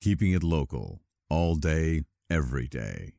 keeping it local all day, every day.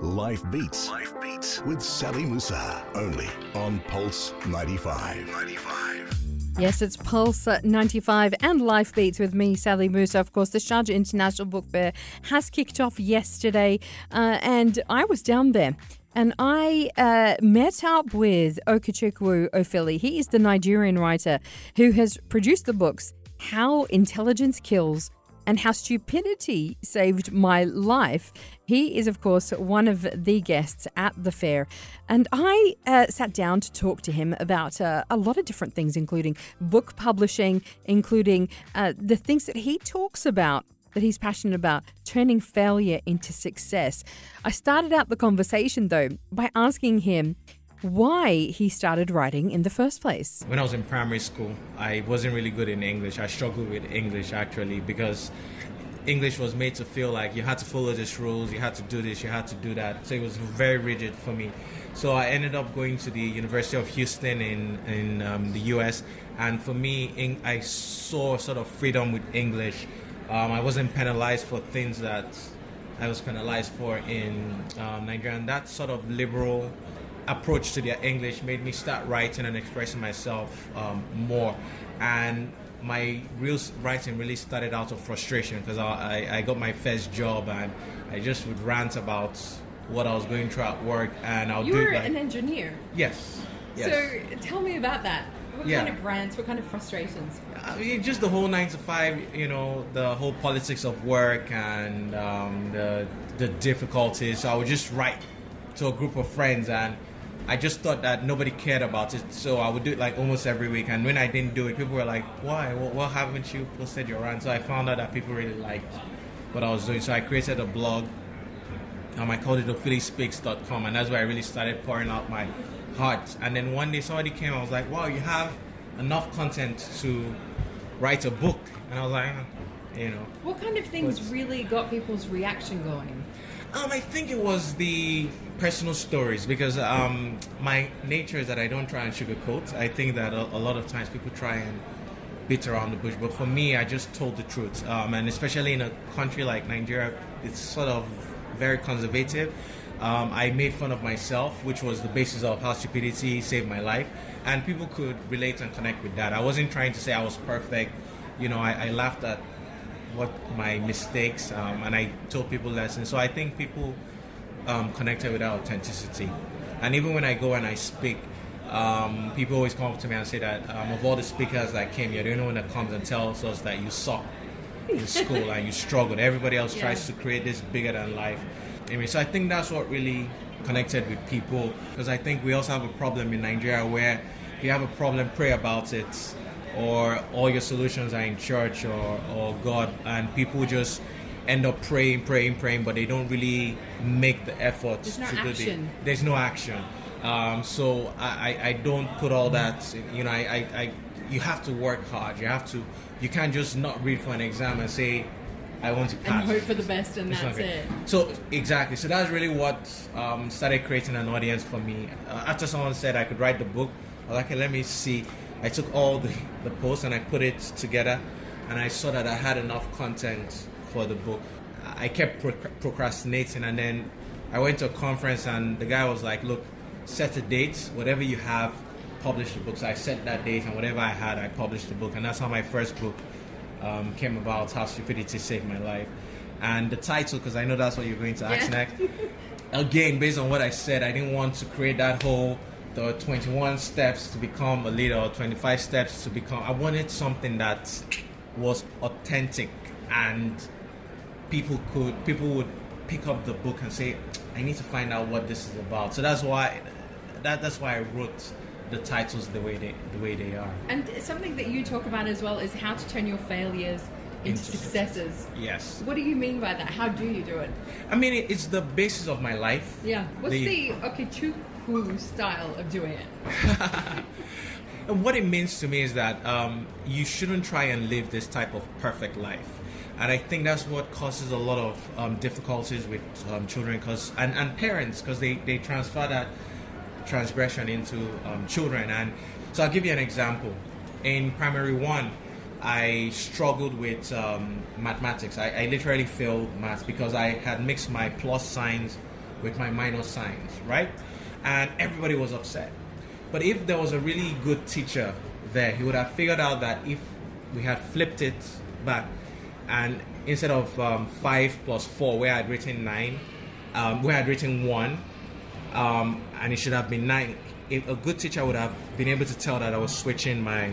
Life Beats. Life Beats with Sally Musa. Only on Pulse 95. 95. Yes, it's Pulse 95 and Life Beats with me, Sally Musa. Of course, the Sharjah International Book Fair has kicked off yesterday, uh, and I was down there. And I uh, met up with Okechukwu Ofili. He is the Nigerian writer who has produced the books How Intelligence Kills and how stupidity saved my life. He is, of course, one of the guests at the fair. And I uh, sat down to talk to him about uh, a lot of different things, including book publishing, including uh, the things that he talks about that he's passionate about, turning failure into success. I started out the conversation, though, by asking him why he started writing in the first place. When I was in primary school, I wasn't really good in English. I struggled with English actually because English was made to feel like you had to follow these rules, you had to do this, you had to do that. So it was very rigid for me. So I ended up going to the University of Houston in in um, the U.S. And for me, I saw sort of freedom with English. Um, I wasn't penalized for things that I was penalized for in um, Nigeria. And that sort of liberal approach to their English made me start writing and expressing myself um, more. And my real writing really started out of frustration because I, I, I, got my first job and I just would rant about what I was going through at work and I'll you do were like, an engineer. Yes. yes. So tell me about that. What Yeah. kind of rants? What kind of frustrations? I mean, just the whole nine to five, you know, the whole politics of work and um, the the difficulties. So I would just write to a group of friends, and I just thought that nobody cared about it. So I would do it like almost every week. And when I didn't do it, people were like, "Why? Well, why haven't you posted your rant?" So I found out that people really liked what I was doing. So I created a blog. Um, I called it ofilispeaks.com, and that's where I really started pouring out my heart. And then one day somebody came, I was like, wow, you have enough content to write a book. And I was like, "Uh, you know. What kind of things What's- really got people's reaction going? Um, I think it was the personal stories because um, my nature is that I don't try and sugarcoat. I think that a, a lot of times people try and beat around the bush, but for me, I just told the truth. Um, and especially in a country like Nigeria, it's sort of very conservative. Um, I made fun of myself, which was the basis of how stupidity saved my life, and people could relate and connect with that. I wasn't trying to say I was perfect. You know, I, I laughed at what my mistakes um, and I told people lessons. So I think people um, connected with that authenticity. And even when I go and I speak, um, people always come up to me and say that um, of all the speakers that came, you're the only one that comes and tells us that you suck in school and you struggled. Everybody else Yeah. tries to create this bigger than life. Anyway, so I think that's what really connected with people because I think we also have a problem in Nigeria where if you have a problem, pray about it, or all your solutions are in church or, or God, and people just end up praying, praying, praying, but they don't really make the effort There's no to do action. the. There's no action. Um, so I, I, I don't put all that. You know, I, I, I you have to work hard. You have to. You can't just not read for an exam and say, I want to pass. And hope for the best, and It's that's it. So exactly. So that's really what um, started creating an audience for me. Uh, after someone said I could write the book, I was like, okay, let me see. I took all the, the posts and I put it together, and I saw that I had enough content for the book. I kept procrastinating, and then I went to a conference, and the guy was like, look, set a date, whatever you have, publish the book. So I set that date, and whatever I had, I published the book, and that's how my first book um, came about how stupidity saved my life. And the title, because I know that's what you're going to ask Yeah. next. Again, based on what I said, I didn't want to create that whole the 21 steps to become a leader or 25 steps to become. I wanted something that was authentic and people could people would pick up the book and say, I need to find out what this is about. So that's why that that's why I wrote the titles the way they the way they are. And something that you talk about as well is how to turn your failures into Into successes. Yes. What do you mean by that? How do you do it? I mean, it's the basis of my life. Yeah. What's The- the, Okechukwu style of doing it? And what it means to me is that um, you shouldn't try and live this type of perfect life. And I think that's what causes a lot of um, difficulties with um, children cause, and, and parents because they, they transfer that transgression into um, children. And so I'll give you an example. In primary one, I struggled with um, mathematics. I, I literally failed maths because I had mixed my plus signs with my minus signs, right? And everybody was upset. But if there was a really good teacher there, he would have figured out that if we had flipped it back and instead of um, 5 plus 4, where I'd written 9, um, where I had written 1, um, and it should have been 9, if a good teacher would have been able to tell that I was switching my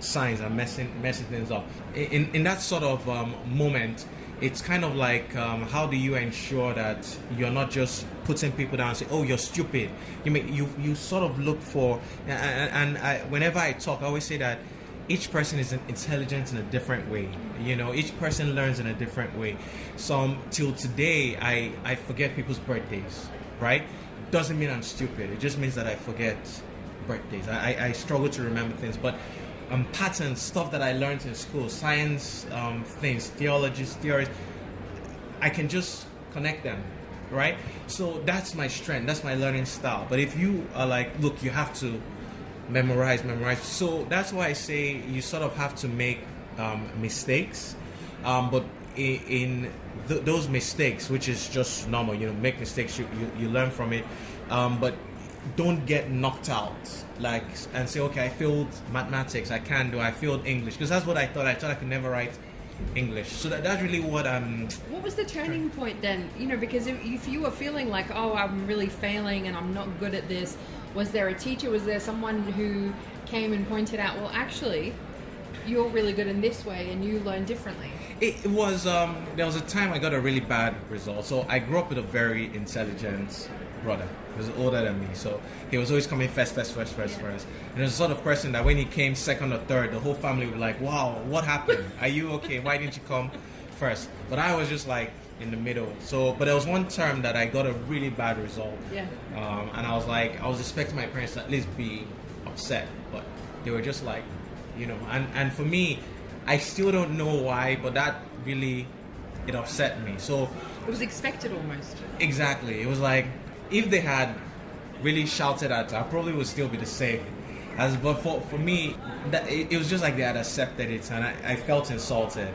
signs and messing messing things up. In in that sort of um, moment, it's kind of like um, how do you ensure that you're not just putting people down and say, "Oh, you're stupid." You may, you you sort of look for and, and I, whenever I talk, I always say that each person is intelligent in a different way. You know, each person learns in a different way. So um, till today, I I forget people's birthdays, right? Doesn't mean I'm stupid. It just means that I forget birthdays. I, I, I struggle to remember things, but um, patterns, stuff that I learned in school, science um, things, theologies, theories, I can just connect them, right? So that's my strength, that's my learning style. But if you are like, look, you have to memorize, memorize. So that's why I say you sort of have to make um, mistakes, um, but in, in th- those mistakes, which is just normal, you know, make mistakes, you, you, you learn from it. Um, but don't get knocked out. Like and say okay i failed mathematics i can't do i failed english. Because that's what i thought. I thought i could never write english. So that, that's really what i'm what was the turning point then? You know because if, if you were feeling like oh i'm really failing and i'm not good at this was there a teacher was there someone who came and pointed out well actually you're really good in this way and you learn differently it, was um there was a time i got a really bad result so i grew up with a very intelligent brother. He was older than me, so he was always coming first, first, first, first, first. And he was the sort of person that when he came second or third, the whole family would be like, "Wow, what happened? Are you okay? Why didn't you come first? But I was just like in the middle. So, but there was one term that I got a really bad result. Yeah. Um, and I was like, I was expecting my parents to at least be upset, but they were just like, you know. And and for me, I still don't know why, but that really it upset me. So it was expected almost. Exactly. It was like if they had really shouted at I probably would still be the same. As but for, for me, that it, it was just like they had accepted it, and I, I felt insulted.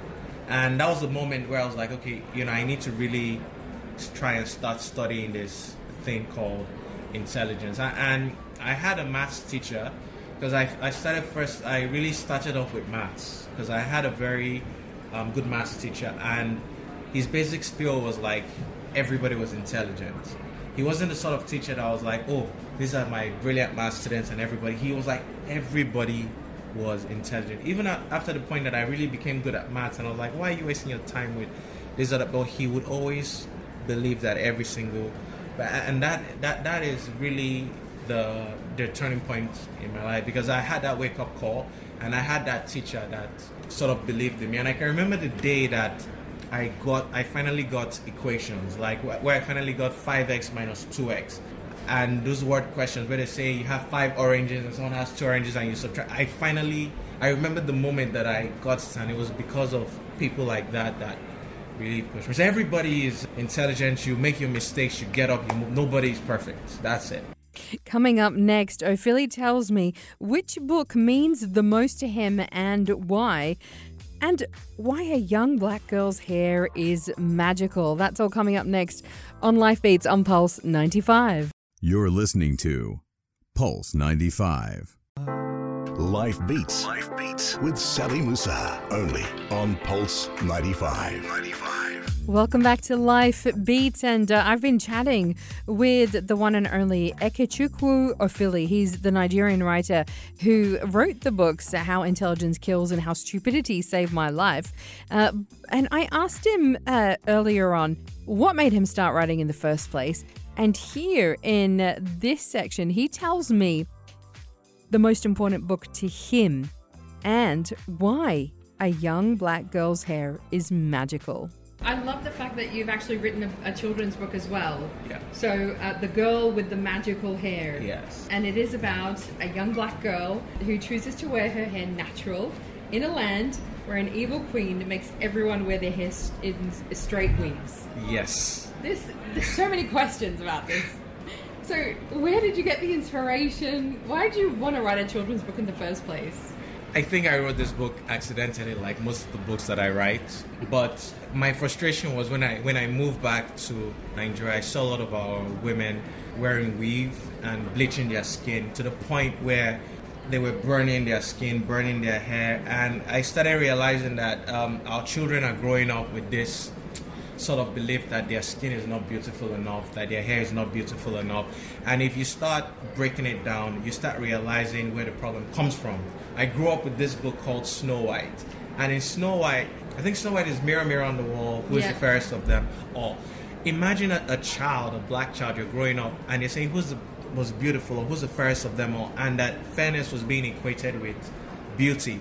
And that was the moment where I was like, okay, you know, I need to really try and start studying this thing called intelligence. And I had a maths teacher because I, I started first, I really started off with maths because I had a very um, good maths teacher, and his basic spiel was like everybody was intelligent he wasn't the sort of teacher that was like, oh, these are my brilliant math students and everybody. He was like, everybody was intelligent. Even after the point that I really became good at maths, and I was like, why are you wasting your time with this other? But he would always believe that every single, and that that that is really the the turning point in my life because I had that wake up call, and I had that teacher that sort of believed in me, and I can remember the day that I got I finally got equations like where I finally got 5x minus 2x and those word questions where they say you have five oranges and someone has two oranges and you subtract I finally I remember the moment that I got it and it was because of people like that that really pushed me. So everybody is intelligent, you make your mistakes, you get up, you move. nobody's perfect. That's it. Coming up next, Ofili tells me which book means the most to him and why and why a young black girl's hair is magical. That's all coming up next on Life Beats on Pulse 95. You're listening to Pulse 95. Life Beats. Life Beats with Sally Musa. Only on Pulse 95. 95. Welcome back to Life Beats, and uh, I've been chatting with the one and only Okechukwu Ofili. He's the Nigerian writer who wrote the books How Intelligence Kills and How Stupidity Saved My Life. Uh, and I asked him uh, earlier on what made him start writing in the first place. And here in this section, he tells me the most important book to him and why a young black girl's hair is magical. I love the fact that you've actually written a, a children's book as well. Yeah. So, uh, The Girl with the Magical Hair. Yes. And it is about a young black girl who chooses to wear her hair natural in a land where an evil queen makes everyone wear their hair in straight weaves. Yes. This, there's so many questions about this. So, where did you get the inspiration? Why did you want to write a children's book in the first place? I think I wrote this book accidentally, like most of the books that I write. But my frustration was when I when I moved back to Nigeria, I saw a lot of our women wearing weave and bleaching their skin to the point where they were burning their skin, burning their hair, and I started realizing that um, our children are growing up with this sort of belief that their skin is not beautiful enough, that their hair is not beautiful enough. And if you start breaking it down, you start realizing where the problem comes from. I grew up with this book called Snow White. And in Snow White, I think Snow White is mirror, mirror on the wall, who's Yeah. the fairest of them all. Imagine a, a child, a black child, you're growing up, and you're saying who's the most beautiful or who's the fairest of them all, and that fairness was being equated with beauty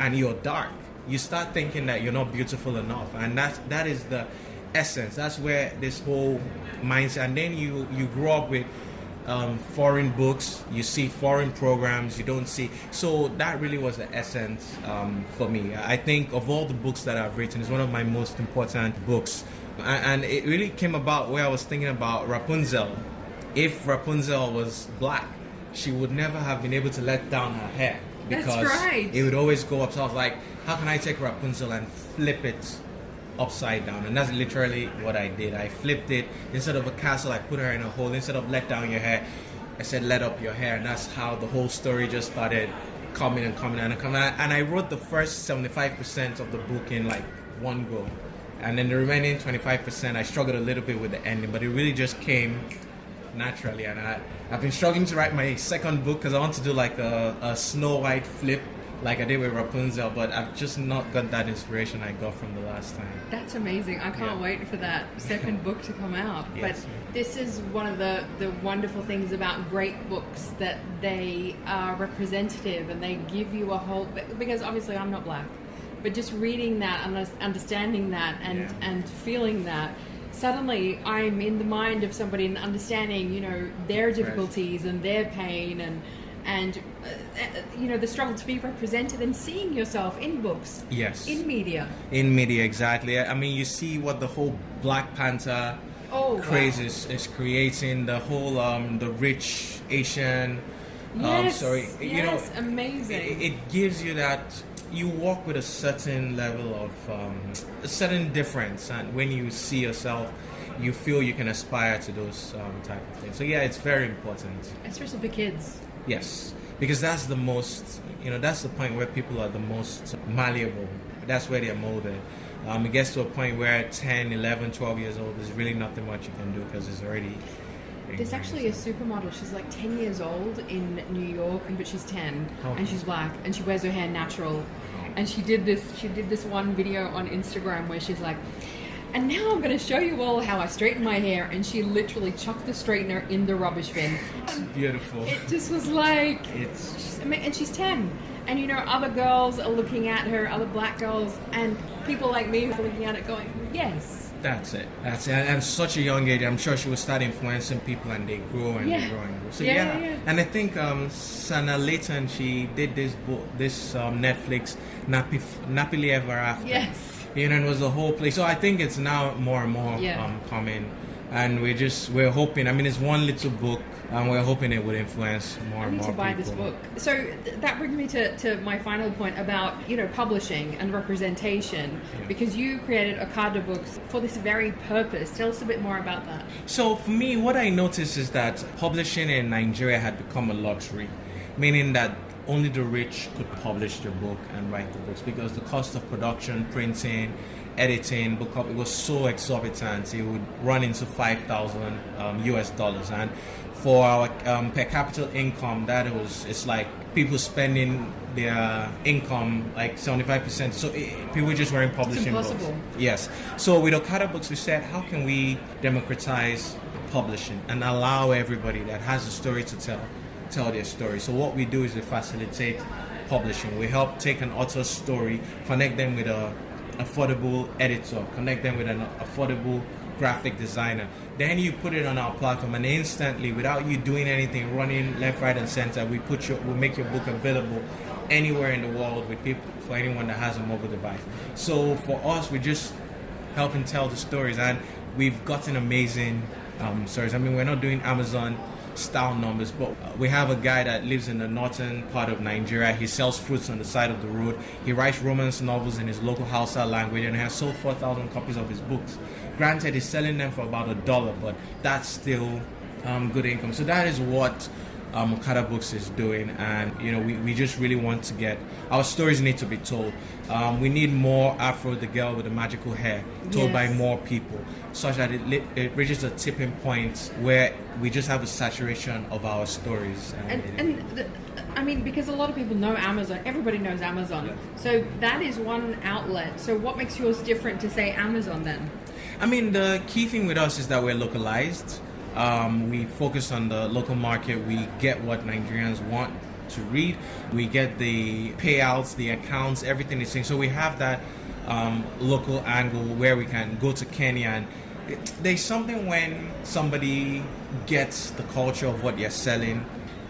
and you're dark, you start thinking that you're not beautiful enough, and that that is the essence. That's where this whole mindset. And then you you grow up with um, foreign books, you see foreign programs, you don't see. So that really was the essence um, for me. I think of all the books that I've written, it's one of my most important books, and, it really came about where I was thinking about Rapunzel. If Rapunzel was black, she would never have been able to let down her hair because right. it would always go up. So I was like, how can I take Rapunzel and flip it upside down? And that's literally what I did. I flipped it. Instead of a castle, I put her in a hole. Instead of let down your hair, I said let up your hair. And that's how the whole story just started coming and coming and coming. And I wrote the first 75% of the book in like one go. And then the remaining 25%, I struggled a little bit with the ending, but it really just came naturally. And I, I've been struggling to write my second book because I want to do like a, a Snow White flip like I did with Rapunzel, but I've just not got that inspiration I got from the last time. That's amazing. I can't Yeah. wait for that second book to come out. Yes. But this is one of the, the wonderful things about great books that they are representative and they give you a whole. Because obviously I'm not black, but just reading that and understanding that and, Yeah. and feeling that. Suddenly, I'm in the mind of somebody and understanding, you know, their difficulties and their pain and and uh, uh, you know the struggle to be represented and seeing yourself in books, Yes. in media. In media, exactly. I mean, you see what the whole Black Panther Oh, craze wow. is, is creating. The whole um, the rich Asian. um, Yes, sorry, you know, yes, amazing. It, it gives you that you walk with a certain level of um, a certain difference, and when you see yourself, you feel you can aspire to those um, type of things. So yeah, it's very important. especially for kids. Yes, because that's the most, you know, that's the point where people are the most malleable. That's where they're molded. Um, it gets to a point where 10, 11, 12 years old, there's really nothing much you can do because it's already. There's actually a supermodel. She's like 10 years old in New York, but she's 10, Oh. and she's black, and she wears her hair natural. And she did this. She did this one video on Instagram where she's like, "And now I'm going to show you all how I straighten my hair." And she literally chucked the straightener in the rubbish bin. It's beautiful. It just was like, It's she's, and she's 10. And you know, other girls are looking at her, other black girls, and people like me who are looking at it going, "Yes." That's it. That's it. And at such a young age, I'm sure she will start influencing people, and they grow and Yeah. they grow and grow. So Yeah, yeah, yeah, and I think um, Sanaa Lathan, she did this book, this um, Netflix Nappy Nappily Ever After. Yes. You know, and it was a whole place. So I think it's now more and more um, coming, and we're just we're hoping. I mean, it's one little book, and we're hoping it would influence more I and need more to buy people. this book. So th- that brings me to, to my final point about you know publishing and representation because you created Okada Books for this very purpose. Tell us a bit more about that. So for me, what I noticed is that publishing in Nigeria had become a luxury, meaning that only the rich could publish their book and write the books because the cost of production, printing, editing, book up, it was so exorbitant. It would run into five thousand um, US dollars, and for our um, per capita income, that was it's like people spending their income like seventy five percent. So it, people just weren't publishing books. Yes. So with Okada Books, we said, how can we democratize publishing and allow everybody that has a story to tell, tell their story? So what we do is we facilitate publishing. We help take an author's story, connect them with a affordable editor, connect them with an affordable graphic designer. Then you put it on our platform, and instantly, without you doing anything, running left, right, and center, we put your, we make your book available anywhere in the world with people for anyone that has a mobile device. So for us, we're just helping tell the stories, and we've gotten amazing um, stories. I mean, we're not doing Amazon style numbers. But we have a guy that lives in the northern part of Nigeria. He sells fruits on the side of the road. He writes romance novels in his local Hausa language and has sold 4,000 copies of his books. Granted, he's selling them for about a dollar, but that's still um, good income. So that is what um, Okada Books is doing, and you know we, we just really want to get our stories need to be told. Um, we need more Afro, the girl with the magical hair, told by more people, such that it, li- it reaches a tipping point where we just have a saturation of our stories. And, and the, I mean, because a lot of people know Amazon, everybody knows Amazon. So that is one outlet. So what makes yours different to say Amazon then? I mean, the key thing with us is that we're localized. Um, we focus on the local market. We get what Nigerians want to read. We get the payouts, the accounts, everything is saying. So we have that um, local angle where we can go to Kenya and it, there's something when somebody gets the culture of what you're selling.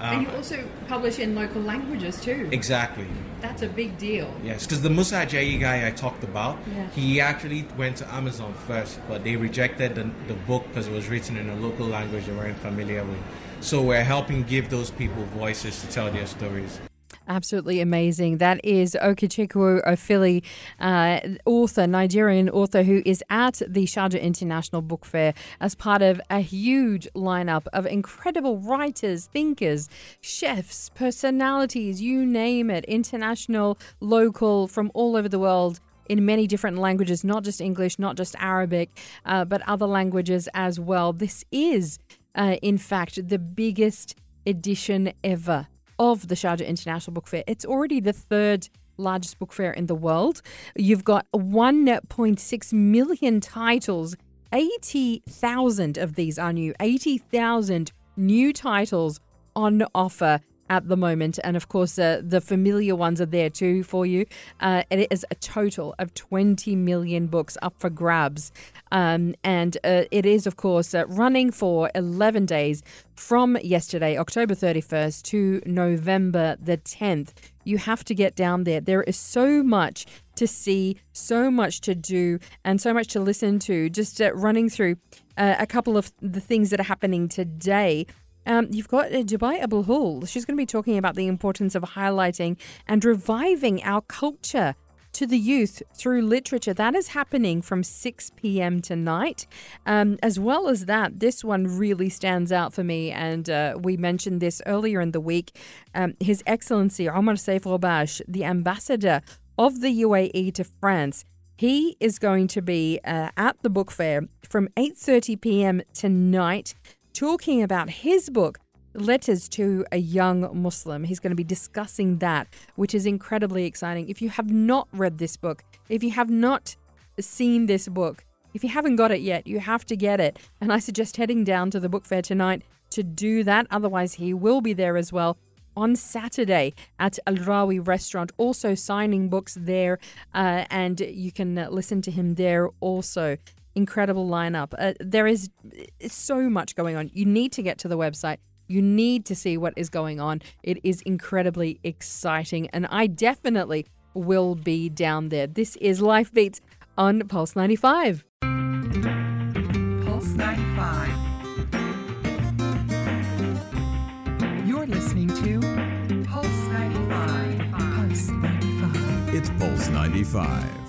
And Um, you also publish in local languages too. exactly. That's a big deal. Yes, because the Musa Ajayi guy I talked about, Yeah. he actually went to Amazon first, but they rejected the, the book because it was written in a local language they weren't familiar with. So we're helping give those people voices to tell their stories. Absolutely amazing. That is Okechukwu Ofili, uh, author, Nigerian author, who is at the Sharjah International Book Fair as part of a huge lineup of incredible writers, thinkers, chefs, personalities, you name it, international, local, from all over the world in many different languages, not just English, not just Arabic, uh, but other languages as well. This is, uh, in fact, the biggest edition ever of the Sharjah International Book Fair. It's already the third largest book fair in the world. You've got 1.6 million titles. 80,000 of these are new. 80,000 new titles on offer at the moment. And of course, uh, the familiar ones are there too for you. Uh, it is a total of 20 million books up for grabs. Um, and uh, it is, of course, uh, running for 11 days from yesterday, October 31st, to November the 10th. You have to get down there. There is so much to see, so much to do, and so much to listen to. Just uh, running through uh, a couple of the things that are happening today. Um, you've got uh, Dubai Abulhoul. She's going to be talking about the importance of highlighting and reviving our culture to the youth through literature. That is happening from 6 p.m. tonight. Um, as well as that, this one really stands out for me, and uh, we mentioned this earlier in the week. Um, His Excellency Omar Saif Ghobash, the ambassador of the UAE to France, he is going to be uh, at the book fair from 8:30 p.m. tonight talking about his book Letters to a Young Muslim. He's going to be discussing that, which is incredibly exciting. If you have not read this book, if you have not seen this book, if you haven't got it yet, you have to get it. And I suggest heading down to the book fair tonight to do that. Otherwise, he will be there as well on Saturday at Al Rawi restaurant, also signing books there, uh, and you can listen to him there also. Incredible lineup. Uh, there is so much going on. You need to get to the website. You need to see what is going on. It is incredibly exciting, and I definitely will be down there. This is Life Beats on Pulse 95. Pulse 95. You're listening to Pulse 95. Pulse 95. It's Pulse 95.